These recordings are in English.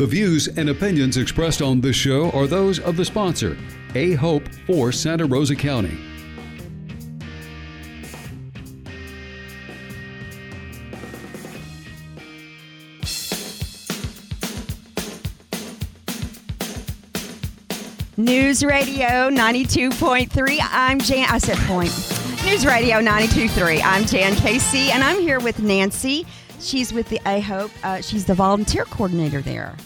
The views and opinions expressed on this show are those of the sponsor, A Hope for Santa Rosa County. News Radio 92.3. I'm Jan. I said point. News Radio 92.3. I'm Jan Casey, and I'm here with Nancy. She's with the A Hope. Uh, she's the volunteer coordinator there.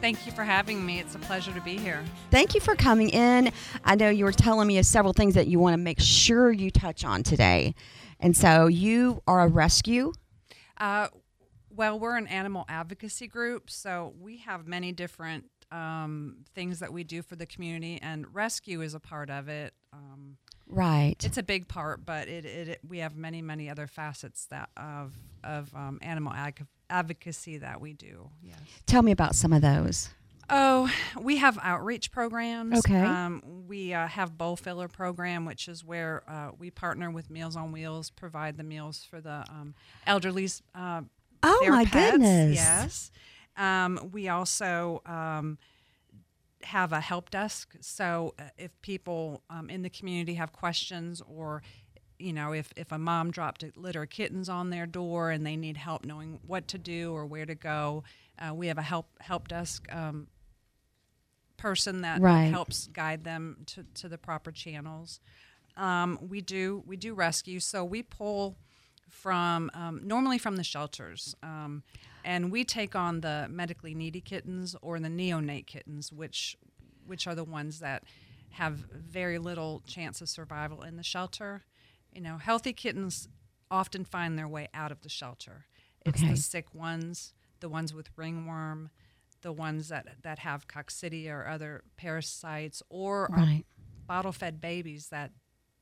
Thank you for having me. It's a pleasure to be here. Thank you for coming in. I know you were telling me of several things that you want to make sure you touch on today. And so you are a rescue. Uh, well, we're an animal advocacy group, so we have many different um, things that we do for the community, and rescue is a part of it. Um, Right. it's a big part, but it, it, it- we have many many other facets that of of um, animal ag- advocacy that we do. Yes. Tell me about some of those. Oh, we have outreach programs. Okay. Um, we uh, have bowl filler program, which is where uh, we partner with Meals on Wheels, provide the meals for the um, elderly. Uh, Oh, my pets. goodness. Yes. Um, we also um, have a help desk. So uh, if people um, in the community have questions or you know, if, if a mom dropped a litter of kittens on their door and they need help knowing what to do or where to go, uh, we have a help help desk um, person that, Right. helps guide them to, to the proper channels. Um, we do we do rescue, so we pull from um, normally from the shelters, um, and we take on the medically needy kittens or the neonate kittens, which which are the ones that have very little chance of survival in the shelter. You know, healthy kittens often find their way out of the shelter. It's Okay. the sick ones, the ones with ringworm, the ones that that have coccidia or other parasites, or are Right. bottle-fed babies that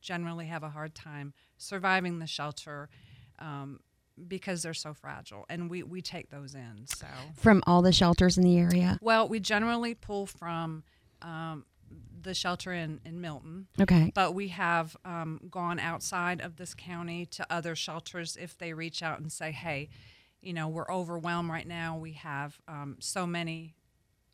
generally have a hard time surviving the shelter um, because they're so fragile, and we we take those in. So, From all the shelters in the area. well, we generally pull from um, the shelter in in Milton. Okay. But we have um, gone outside of this county to other shelters if they reach out and say, hey, you know, we're overwhelmed right now. We have um, so many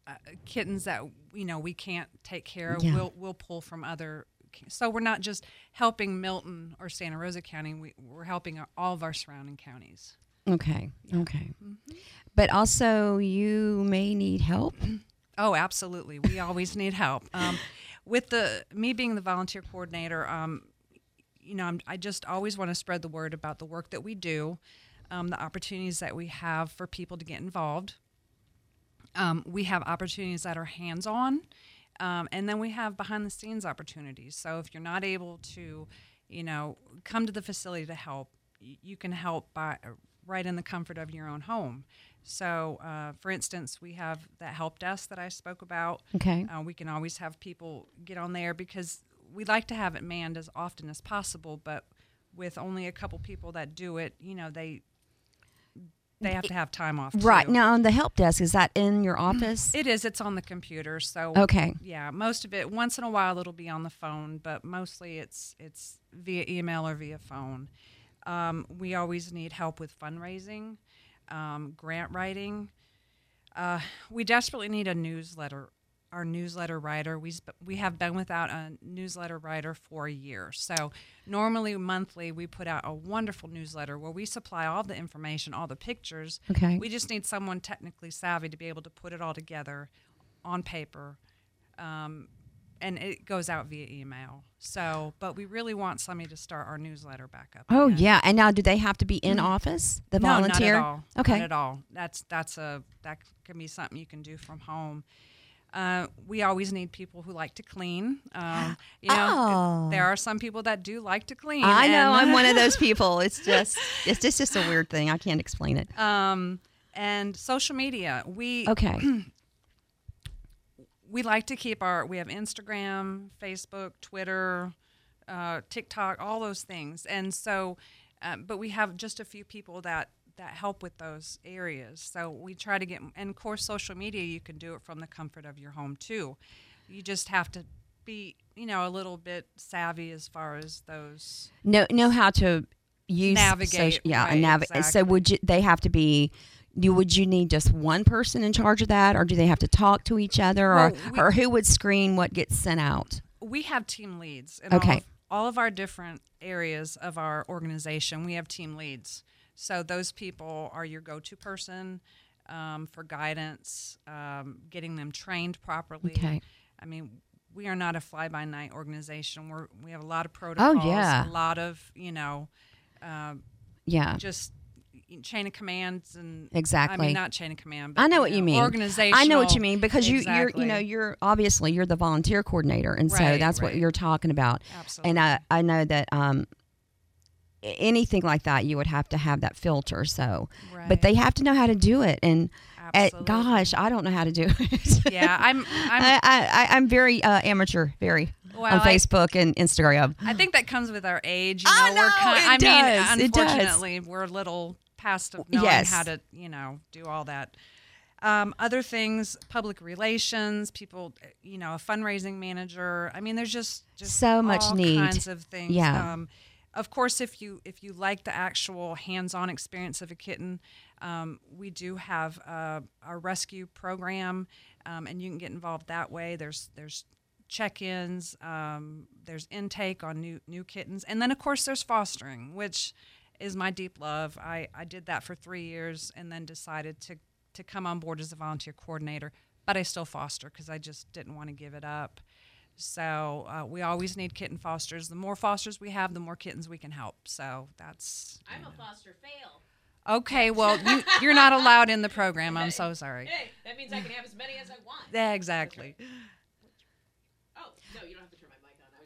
uh, kittens that, you know, we can't take care of. Yeah. We'll, we'll pull from other. So we're not just helping Milton or Santa Rosa County, we, we're helping all of our surrounding counties. Okay. Okay. Mm-hmm. But also, you may need help. Oh, absolutely. We always need help. Um, with the me being the volunteer coordinator, um, you know, I'm, I just always want to spread the word about the work that we do, um, the opportunities that we have for people to get involved. Um, we have opportunities that are hands-on, um, and then we have behind-the-scenes opportunities. So if you're not able to, you know, come to the facility to help, you can help by right in the comfort of your own home. So, uh, for instance, we have that help desk that I spoke about. Okay. Uh, we can always have people get on there because we like to have it manned as often as possible. But with only a couple people that do it, you know, they they have to have time off. Right. too. Now, on the help desk, is that in your office? It is. It's on the computer. So Okay. Yeah, most of it. Once in a while, it'll be on the phone, but mostly it's it's via email or via phone. Um, we always need help with fundraising, um, grant writing. Uh, we desperately need a newsletter. Our newsletter writer. We sp- we have been without a newsletter writer for a year. So normally monthly we put out a wonderful newsletter where we supply all the information, all the pictures. Okay. We just need someone technically savvy to be able to put it all together on paper, um, and it goes out via email. So, but we really want somebody to start our newsletter back up. Oh again. yeah. And now, do they have to be in office? The no, volunteer. not at all. Okay. not at all. That's that's a that can be something you can do from home. Uh, we always need people who like to clean. Um, you know, Oh. there are some people that do like to clean. I know. I'm one of those people. It's just, it's just, just a weird thing. I can't explain it. um, and social media. We Okay. we like to keep our we have instagram facebook twitter uh, tiktok all those things and so um, but we have just a few people that that help with those areas so we try to get and of course social media you can do it from the comfort of your home too you just have to be you know a little bit savvy as far as those know know how to use Navigate, social- yeah, right, navigate. So would you? They have to be do, would you need just one person in charge of that, or do they have to talk to each other, or, Well, we- or who would screen what gets sent out? we have team leads in Okay. all, of, all of our different areas of our organization we have team leads so those people are your go-to person um, for guidance um, getting them trained properly Okay. i mean we are not a fly-by-night organization we're, we have a lot of protocols Oh, yeah. a lot of you know uh, Yeah. just chain of commands and Exactly. i mean not chain of command but, I know what you mean. organizational I know what you mean because you, you're, you know, you're obviously you're the volunteer coordinator, and so Right, that's what you're talking about. Absolutely. And I, I know that um, anything like that, you would have to have that filter. So, but they have to know how to do it. And Absolutely. gosh, I don't know how to do it. yeah i'm i'm I, I, I- I'm very uh, amateur, very Well, on I- Facebook and Instagram. I think that comes with our age. You I know, we're kind, it I does, mean, it does. unfortunately, we're a little past of knowing Yes. how to, you know, do all that. Um, other things, public relations, people, you know, a fundraising manager. I mean, there's just just So much all need. kinds of things. Yeah. Um, of course, if you if you like the actual hands-on experience of a kitten, um, we do have uh, our rescue program, um, and you can get involved that way. There's there's check-ins, um, there's intake on new new kittens, and then of course there's fostering, which is my deep love. I, I did that for three years, and then decided to to come on board as a volunteer coordinator. But I still foster because I just didn't want to give it up. So uh, we always need kitten fosters. The more fosters we have, the more kittens we can help. So that's I'm a foster fail. okay. Well, you, you're not allowed in the program. I'm so sorry. Hey, that means I can have as many as I want. Yeah, exactly. Oh, no, you don't have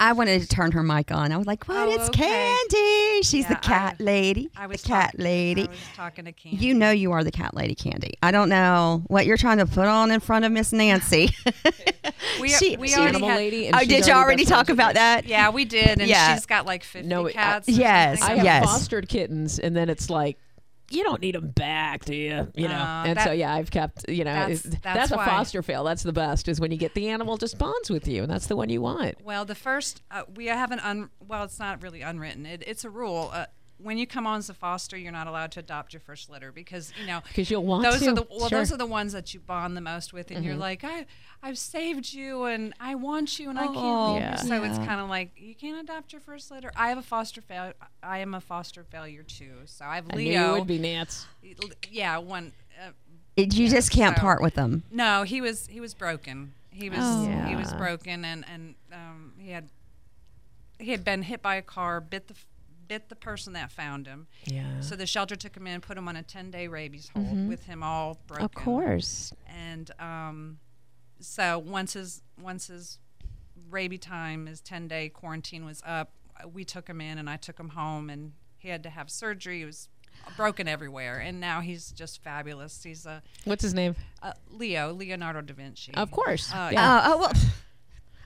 I wanted to turn her mic on. I was like, "What? Oh, it's okay. Candy. She's the cat I- lady. I was the cat talk- lady. I was talking to Candy. You know you are the cat lady, Candy. I don't know what you're trying to put on in front of Miss Nancy. we, she- we she- already animal had, lady. And oh, did you already talk about that? Yeah, we did, and Yeah. she's got like 50 No, cats. or Yes. I have Yes. fostered kittens, and then it's like, you don't need them back, do you? You know, Uh, and that- so yeah, I've kept. You know, That's- it's- that's a foster fail. That's the best is when you get the animal just bonds with you, and that's the one you want. Well, the first uh, we have an un well, it's not really unwritten. It, it's a rule. Uh, when you come on as a foster, you're not allowed to adopt your first litter because you know because you'll want those to. are the well, Sure. those are the ones that you bond the most with, and you're Mm-hmm. like, I I've saved you, and I want you, and I can't Oh, leave Yeah. you. So it's kind of like you can't adopt your first litter. I have a foster fail. I am a foster failure too. So I have I knew Leo. you would be Nance. Yeah, one. Uh, It- you just can't so- part with them. no, he was he was broken. He was Oh. he was broken, and and um, he had he had been hit by a car, bit the bit the person that found him. Yeah. So the shelter took him in, put him on a ten day rabies hold with him all broken. Of course. And um, so once his once his rabies time, his ten day quarantine was up, uh, we took him in, and I took him home, and he had to have surgery. He was broken everywhere, and now he's just fabulous. He's a What's his name? uh, Leo, Leonardo da Vinci. Of course. Uh, Yeah. Oh, oh well,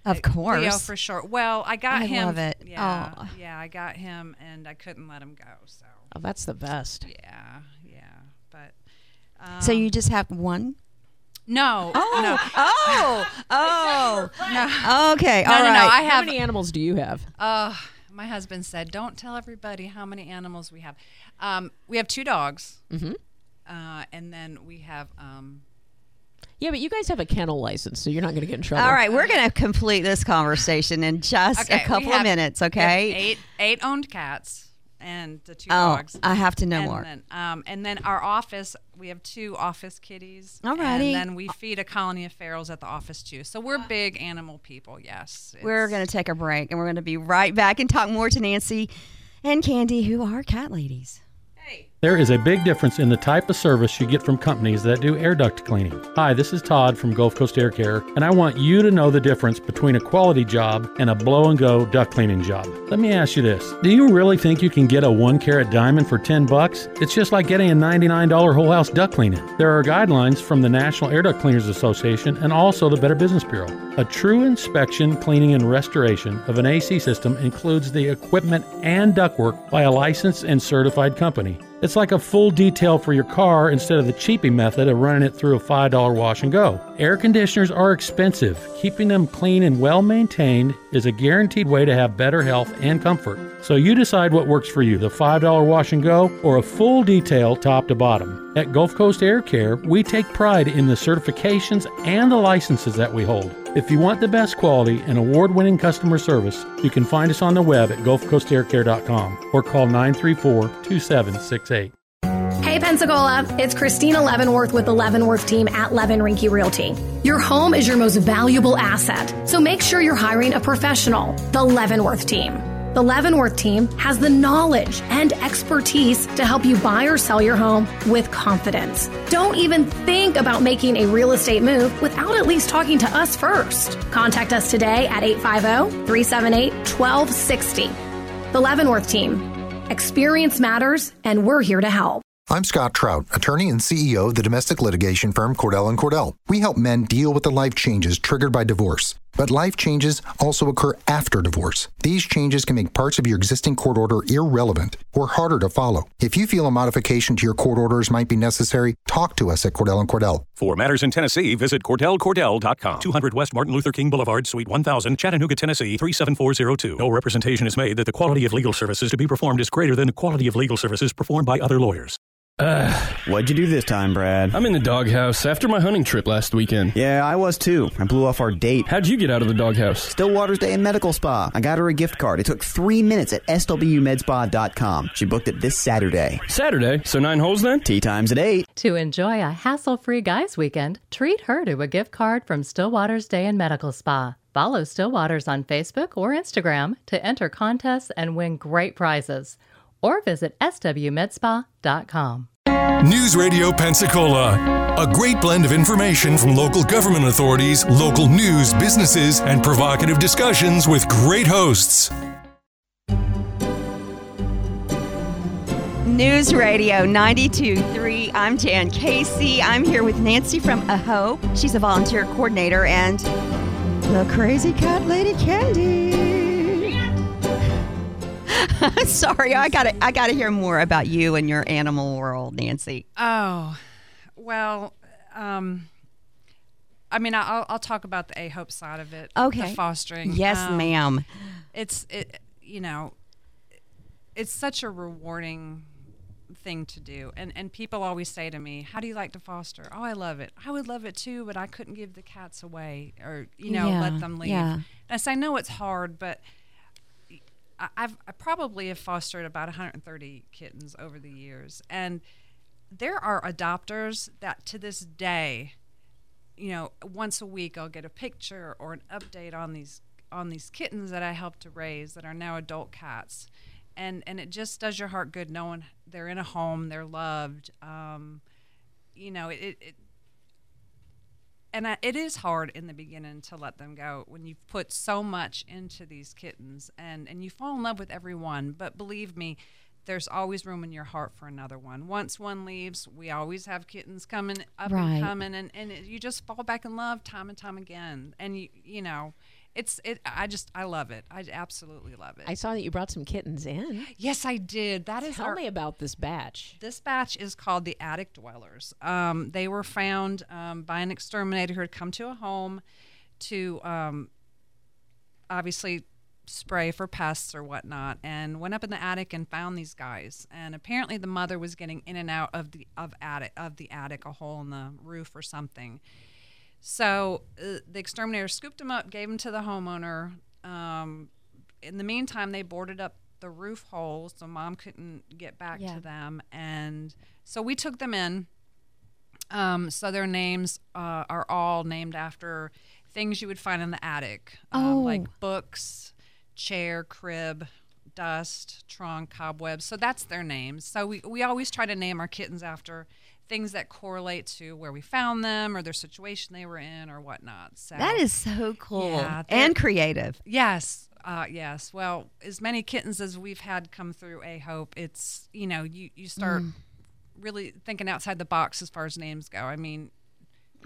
of course. Leo for sure. Well, I got I him. love it. Yeah, Oh. yeah, I got him, and I couldn't let him go. So Oh, that's the best. yeah, yeah. But um, so you just have one? no, Oh, no, oh, oh. no, Okay, no, all no, right. no. I have, How have. many animals do you have? Uh, my husband said, "Don't tell everybody how many animals we have." Um, we have two dogs, mm-hmm. uh, and then we have. Um, Yeah, but you guys have a kennel license, so you're not going to get in trouble. all right, we're going to complete this conversation in just okay, a we couple of have- minutes, we have okay? Eight eight owned cats and the two Oh, dogs. I have to know and more. Then, um, and then our office, we have two office kitties. Alrighty. And then we feed a colony of ferals at the office too. So we're big animal people. Yes. We're going to take a break and we're going to be right back and talk more to Nancy and Candy, who are cat ladies. There is a big difference in the type of service you get from companies that do air duct cleaning. Hi, this is Todd from Gulf Coast Air Care, and I want you to know the difference between a quality job and a blow and go duct cleaning job. Let me ask you this. Do you really think you can get a 1 carat diamond for 10 bucks? It's just like getting a $99 whole house duct cleaning. There are guidelines from the National Air Duct Cleaners Association and also the Better Business Bureau. A true inspection, cleaning, and restoration of an AC system includes the equipment and ductwork by a licensed and certified company. It's like a full detail for your car instead of the cheapy method of running it through a $5 wash and go. Air conditioners are expensive. Keeping them clean and well maintained is a guaranteed way to have better health and comfort. So you decide what works for you the $5 wash and go or a full detail top to bottom. At Gulf Coast Air Care, we take pride in the certifications and the licenses that we hold. If you want the best quality and award winning customer service, you can find us on the web at gulfcoastaircare.com or call 934 2768. Hey Pensacola, it's Christina Leavenworth with the Leavenworth team at Levin Rinke Realty. Your home is your most valuable asset, so make sure you're hiring a professional, the Leavenworth team. The Leavenworth team has the knowledge and expertise to help you buy or sell your home with confidence. Don't even think about making a real estate move without at least talking to us first. Contact us today at 850 378 1260. The Leavenworth team. Experience matters, and we're here to help. I'm Scott Trout, attorney and CEO of the domestic litigation firm Cordell and Cordell. We help men deal with the life changes triggered by divorce. But life changes also occur after divorce. These changes can make parts of your existing court order irrelevant or harder to follow. If you feel a modification to your court orders might be necessary, talk to us at Cordell and Cordell. For matters in Tennessee, visit CordellCordell.com. 200 West Martin Luther King Boulevard, Suite 1000, Chattanooga, Tennessee 37402. No representation is made that the quality of legal services to be performed is greater than the quality of legal services performed by other lawyers. What'd you do this time, Brad? I'm in the doghouse after my hunting trip last weekend. Yeah, I was too. I blew off our date. How'd you get out of the doghouse? Stillwater's Day and Medical Spa. I got her a gift card. It took three minutes at swmedspa.com. She booked it this Saturday. Saturday? So nine holes then? Tee times at eight. To enjoy a hassle free guys' weekend, treat her to a gift card from Stillwater's Day and Medical Spa. Follow Stillwater's on Facebook or Instagram to enter contests and win great prizes. Or visit swmedspa.com. News Radio Pensacola. A great blend of information from local government authorities, local news, businesses, and provocative discussions with great hosts. News Radio 92.3. I'm Jan Casey. I'm here with Nancy from A Hope. She's a volunteer coordinator and the crazy cat lady Candy. Sorry, I gotta I gotta hear more about you and your animal world, Nancy. Oh, well, um, I mean, I'll, I'll talk about the A Hope side of it. Okay. The fostering. Yes, Um, ma'am. It's it, you know, it's such a rewarding thing to do, and and people always say to me, "How do you like to foster?" Oh, I love it. I would love it too, but I couldn't give the cats away or you know Yeah, let them leave. yeah. And I say, I know it's hard, but. I've I probably have fostered about 130 kittens over the years, and there are adopters that to this day, you know, once a week I'll get a picture or an update on these on these kittens that I helped to raise that are now adult cats, and and it just does your heart good knowing they're in a home, they're loved. Um, you know, it, it and I, it is hard in the beginning to let them go when you've put so much into these kittens and and you fall in love with every one. But believe me there's always room in your heart for another one. Once one leaves we always have kittens coming up Right. and coming and, and it, you just fall back in love time and time again. And you you know it's it i just i love it i absolutely love it I saw that you brought some kittens in. yes i did that is Tell our, me about this batch. this batch is called the Attic Dwellers. Um, they were found um, by an exterminator who had come to a home to um, obviously spray for pests or whatnot, and went up in the attic and found these guys. And apparently, the mother was getting in and out of the of attic of the attic, a hole in the roof or something. So uh, the exterminator scooped them up, gave them to the homeowner. Um, in the meantime, they boarded up the roof hole so mom couldn't get back Yeah. to them. And so we took them in. Um, so their names uh, are all named after things you would find in the attic, um, Oh. like books, chair, crib, dust, trunk, cobwebs. So that's their names. So we, we always try to name our kittens after things that correlate to where we found them or their situation they were in or whatnot. So That is so cool Yeah, and creative. Yes, uh, yes. Well, as many kittens as we've had come through A Hope, it's you know you you start Mm. really thinking outside the box as far as names go. I mean,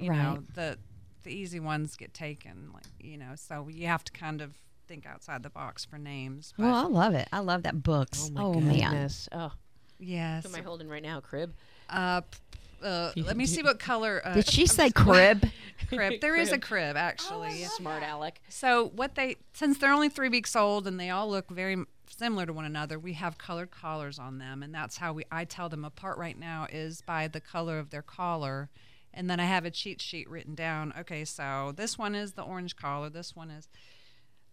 you know the the easy ones get taken, like you know, so you have to kind of think outside the box for names. But Well, I love it. I love that books. Oh my man. goodness. Oh, yes. who am I holding right now? Crib. Uh, uh, let me see what color. Uh, Did she I'm say s- crib? crib. There is a crib actually. Smart Alec. So what they since they're only three weeks old and they all look very similar to one another, we have colored collars on them, and that's how we I tell them apart right now is by the color of their collar, and then I have a cheat sheet written down. Okay, so this one is the orange collar. This one is.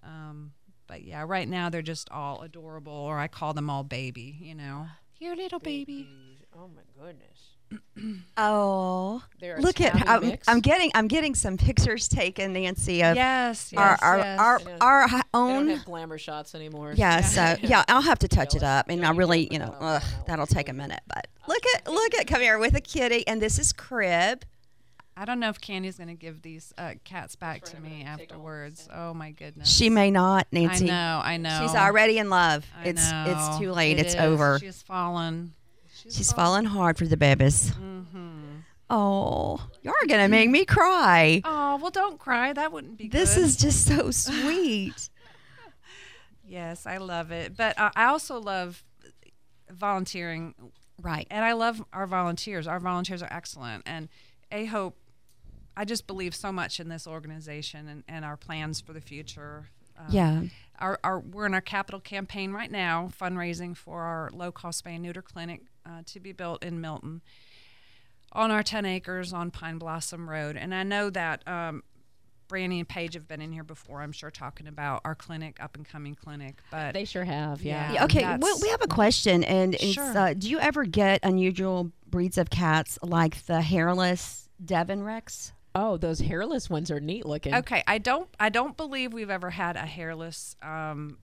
Um, but yeah, right now they're just all adorable, or I call them all baby. You know, your little baby. Oh my goodness. Oh, They're look at I'm. I'm getting I'm getting some pictures taken, Nancy, of Yes, our yes, our yes. our, They our hi- don't own. have glamour shots anymore. Yeah, so yeah, I'll have to touch it up, and I really, you know, ugh, that'll take a minute. But look at look at come here with a kitty, and this is crib. I don't know if Candy's going to give these uh, cats back to me afterwards. Oh my goodness. She may not, Nancy. I know, I know. She's already in love. I it's know. it's too late. It it's is. over. She's fallen. She's falling hard for the babies. Mm-hmm. Oh, you're gonna make me cry. Oh well, don't cry. That wouldn't be. This good. is just so sweet. Yes, I love it, but uh, I also love volunteering. Right. And I love our volunteers. Our volunteers are excellent, and A Hope. I just believe so much in this organization and, and our plans for the future. Um, Yeah. Our, our, we're in our capital campaign right now, fundraising for our low cost spay and neuter clinic uh, to be built in Milton on our 10 acres on Pine Blossom Road. And I know that um, Brandy and Paige have been in here before, I'm sure, talking about our clinic, up and coming clinic. But They sure have, yeah. Yeah, okay, well, we have a question, and it's, Sure. uh, do you ever get unusual breeds of cats like the hairless Devon Rex? Oh, those hairless ones are neat looking. Okay, I don't I don't believe we've ever had a hairless um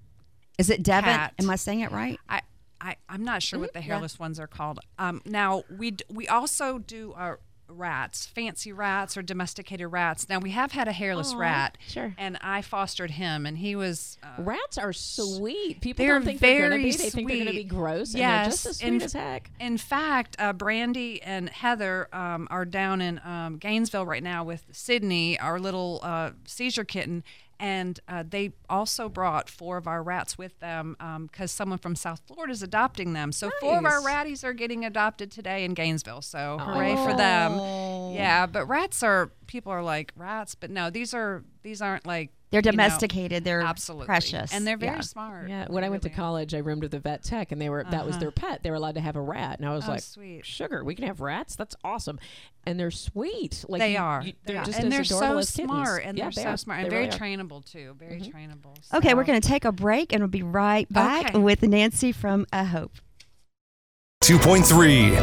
Is it Devon? cat. Am I saying it right? I, I I'm not sure what the yeah. hairless ones are called. Um, now we d- we also do our rats, fancy rats or domesticated rats. Now we have had a hairless Aw, rat, sure. and I fostered him, and he was. Uh, Rats are sweet. People they're don't think very they're gonna be. They sweet. think they're gonna be gross. Yes, and they're just as sweet in, as heck. In fact, uh, Brandy and Heather um, are down in um, Gainesville right now with Sydney, our little uh, seizure kitten, and uh, they also brought four of our rats with them because someone from South Florida is adopting them. So four of our Nice. ratties are getting adopted today in Gainesville. So hooray for them! Yeah, but rats are people are like rats, but no, these are these aren't like They're you know, domesticated. They're absolutely precious. and they're very Yeah. smart. Yeah, when I went to college, I roomed with a vet tech, and they were that was Uh-huh. their pet. They were allowed to have a rat, and I was Oh, like, sweet. "Sugar, we can have rats. That's awesome." And they're sweet. Like they are. you- They they're are. just and as they're so as kittens. smart, and Yeah, they're they so are. smart, They and very really trainable too. Very trainable. Okay, we're going to take a break, and we'll be right back Okay. with Nancy from A Hope. 2.3.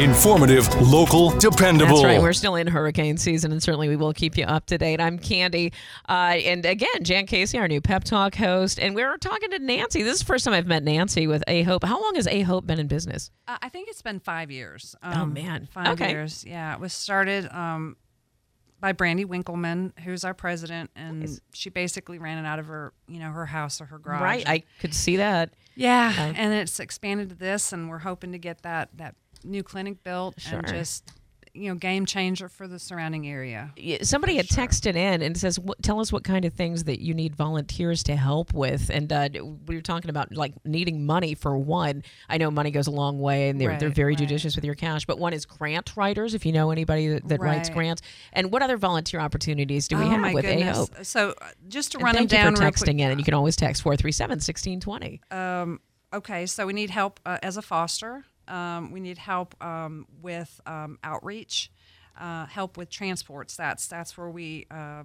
Informative, local, dependable. That's right. We're still in hurricane season, and certainly we will keep you up to date. I'm Candy, uh, and again, Jan Casey, our new pep talk host, and we are talking to Nancy. This is the first time I've met Nancy with A Hope. How long has A Hope been in business? Uh, I think it's been five years. Oh, Um, man. five Okay. years. Yeah, it was started um, by Brandy Winkleman, who's our president, and she basically ran it out of her, you know, her house or her garage. Right, I could see that. yeah, Uh, and it's expanded to this, and we're hoping to get that that new clinic built Sure. and just, you know, game changer for the surrounding area. Yeah, Somebody had texted in and says, "Tell us what kind of things that you need volunteers to help with." And uh, we were talking about like needing money for one. I know money goes a long way, and they're they're very right. judicious with your cash. But one is grant writers, if you know anybody that, that writes grants. And what other volunteer opportunities do we oh have with goodness! AHOPE? So uh, just to run thank them you down texting in, and you can always text 437-1620. Um, okay, so we need help uh, as a foster. Um, we need help um, with um, outreach, uh, help with transports. That's that's where we uh,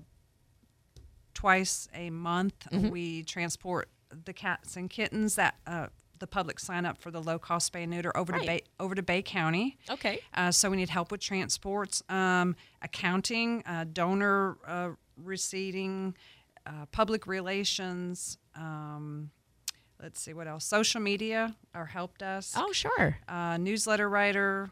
twice a month Mhm. we transport the cats and kittens that uh, the public sign up for the low cost spay and neuter over to Bay, over to Bay County. Okay. Uh, so we need help with transports, um, accounting, uh, donor uh, receipting, uh, public relations. Um, let's see what else. Social media, our help desk. Oh, sure. Uh, newsletter writer,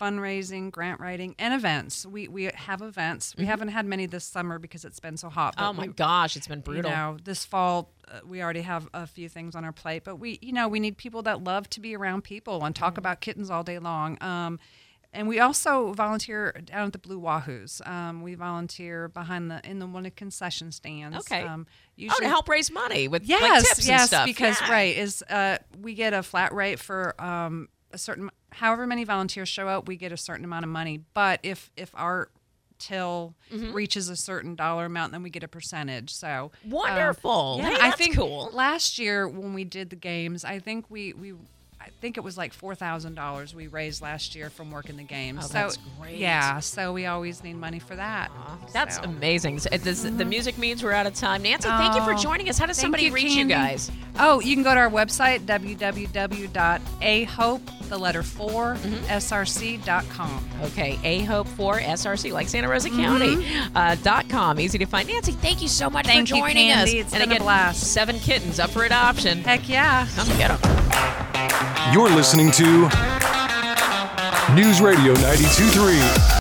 fundraising, grant writing, and events. We we have events. We Mhm. haven't had many this summer because it's been so hot. Oh my we- gosh, it's been brutal. You know, this fall uh, we already have a few things on our plate, but we you know we need people that love to be around people and Mm-hmm. talk about kittens all day long. Um, and we also volunteer down at the Blue Wahoos. Um, we volunteer behind the in the one of concession stands. Okay. Um, oh, to help raise money with yes, like, tips yes, and stuff. because Yeah. right is uh, we get a flat rate for um, a certain however many volunteers show up, we get a certain amount of money. But if if our till reaches a certain dollar amount, then we get a percentage. So um, Wonderful. yeah, Hey, I think cool. last year when we did the games, I think we we. I think it was like four thousand dollars we raised last year from working the games. Oh, so that's great. yeah, so we always need money for that. That's So. amazing. So, it- this, The music means we're out of time. Nancy, thank you for Oh, joining us. How does somebody you, reach you guys? Oh, you can go to our website, www.ahope, the letter 4, Mm-hmm. src.com. Okay, ahope4 SRC, like Santa Rosa County, uh, dot com. Easy to find. Nancy, thank you so much Thank for you, joining us. Candy. It's and been a again, blast. seven kittens up for adoption. Heck yeah. Come get them. You're listening to News Radio 923.